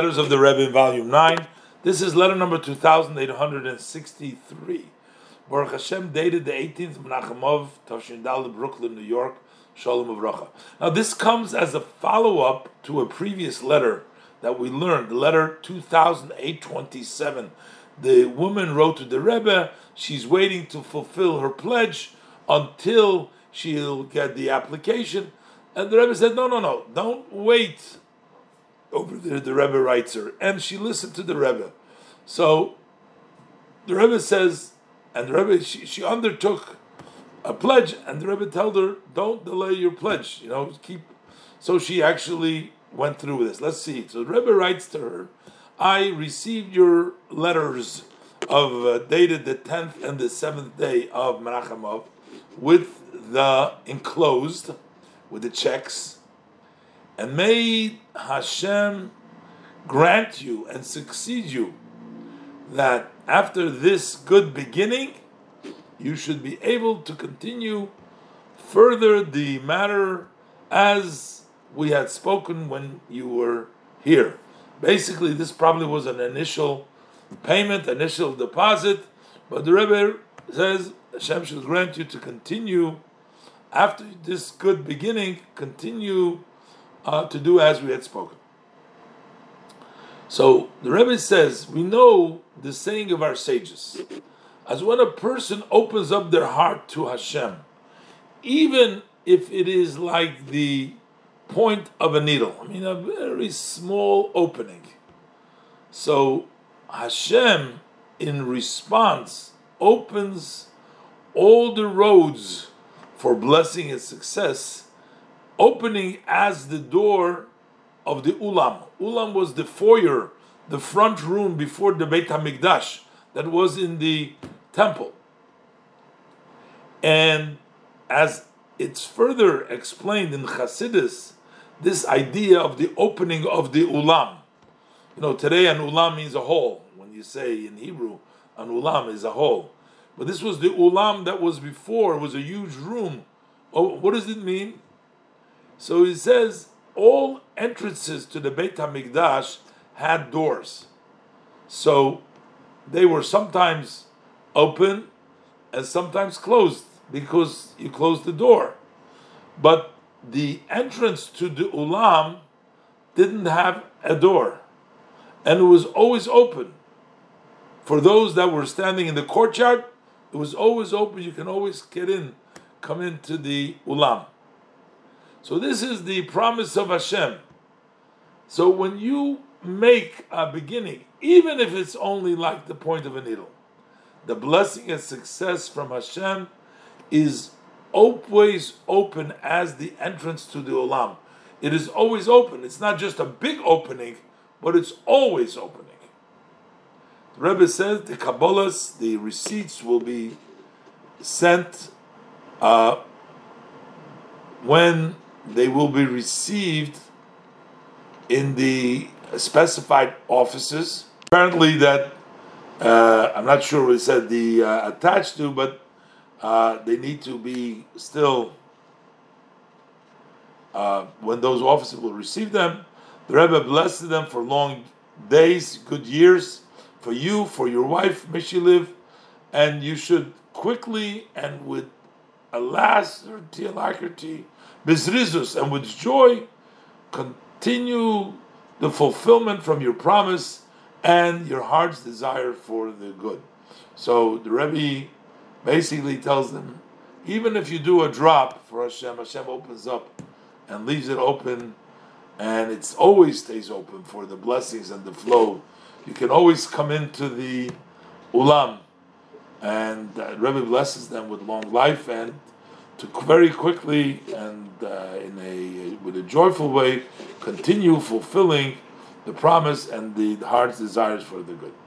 Letters of the Rebbe in Volume 9. This is letter number 2863. Baruch Hashem dated the 18th of Menachem Av, Tavshindal, Brooklyn, New York. Shalom Avracha. Now this comes as a follow-up to a previous letter that we learned, the letter 2827. The woman wrote to the Rebbe, she's waiting to fulfill her pledge until she'll get the application. And the Rebbe said, no, no, no, don't wait over there, the Rebbe writes her, and she listened to the Rebbe. So the Rebbe says, and the Rebbe she, she undertook a pledge, and the Rebbe told her, "Don't delay your pledge. You know, keep." So she actually went through with this. Let's see. So the Rebbe writes to her, "I received your letters of uh, dated the tenth and the seventh day of Menachem Av, with the enclosed, with the checks." And may Hashem grant you and succeed you that after this good beginning, you should be able to continue further the matter as we had spoken when you were here. Basically, this probably was an initial payment, initial deposit, but the Rebbe says Hashem should grant you to continue after this good beginning, continue uh, to do as we had spoken. So the Rebbe says, we know the saying of our sages, as when a person opens up their heart to Hashem, even if it is like the point of a needle, I mean, a very small opening. So Hashem, in response, opens all the roads for blessing and success opening as the door of the ulam. Ulam was the foyer, the front room before the Beit Hamikdash that was in the temple. And as it's further explained in Chassidus, this idea of the opening of the ulam. You know, today an ulam means a hall. When you say in Hebrew, an ulam is a hall. But this was the ulam that was before, it was a huge room. Oh, what does it mean? So he says all entrances to the Beit Hamikdash had doors. So they were sometimes open and sometimes closed because you closed the door. But the entrance to the ulam didn't have a door and it was always open. For those that were standing in the courtyard, it was always open. You can always get in, come into the ulam. So this is the promise of Hashem. So when you make a beginning, even if it's only like the point of a needle, the blessing and success from Hashem is always open as the entrance to the ulam. It is always open. It's not just a big opening, but it's always opening. The Rebbe says the Kabbalahs, the receipts will be sent uh, when they will be received in the specified offices. Apparently, that uh, I'm not sure what it said the uh, attached to, but uh, they need to be still uh, when those officers will receive them. The Rebbe blessed them for long days, good years for you, for your wife, may she live, and you should quickly and with alacrity, alacrity bizrizus, and with joy continue the fulfillment from your promise and your heart's desire for the good. So the Rebbe basically tells them, even if you do a drop for Hashem, Hashem opens up and leaves it open, and it always stays open for the blessings and the flow. You can always come into the ulam, and uh, Rebbe blesses them with long life and to very quickly and uh, in a with a joyful way continue fulfilling the promise and the heart's desires for the good.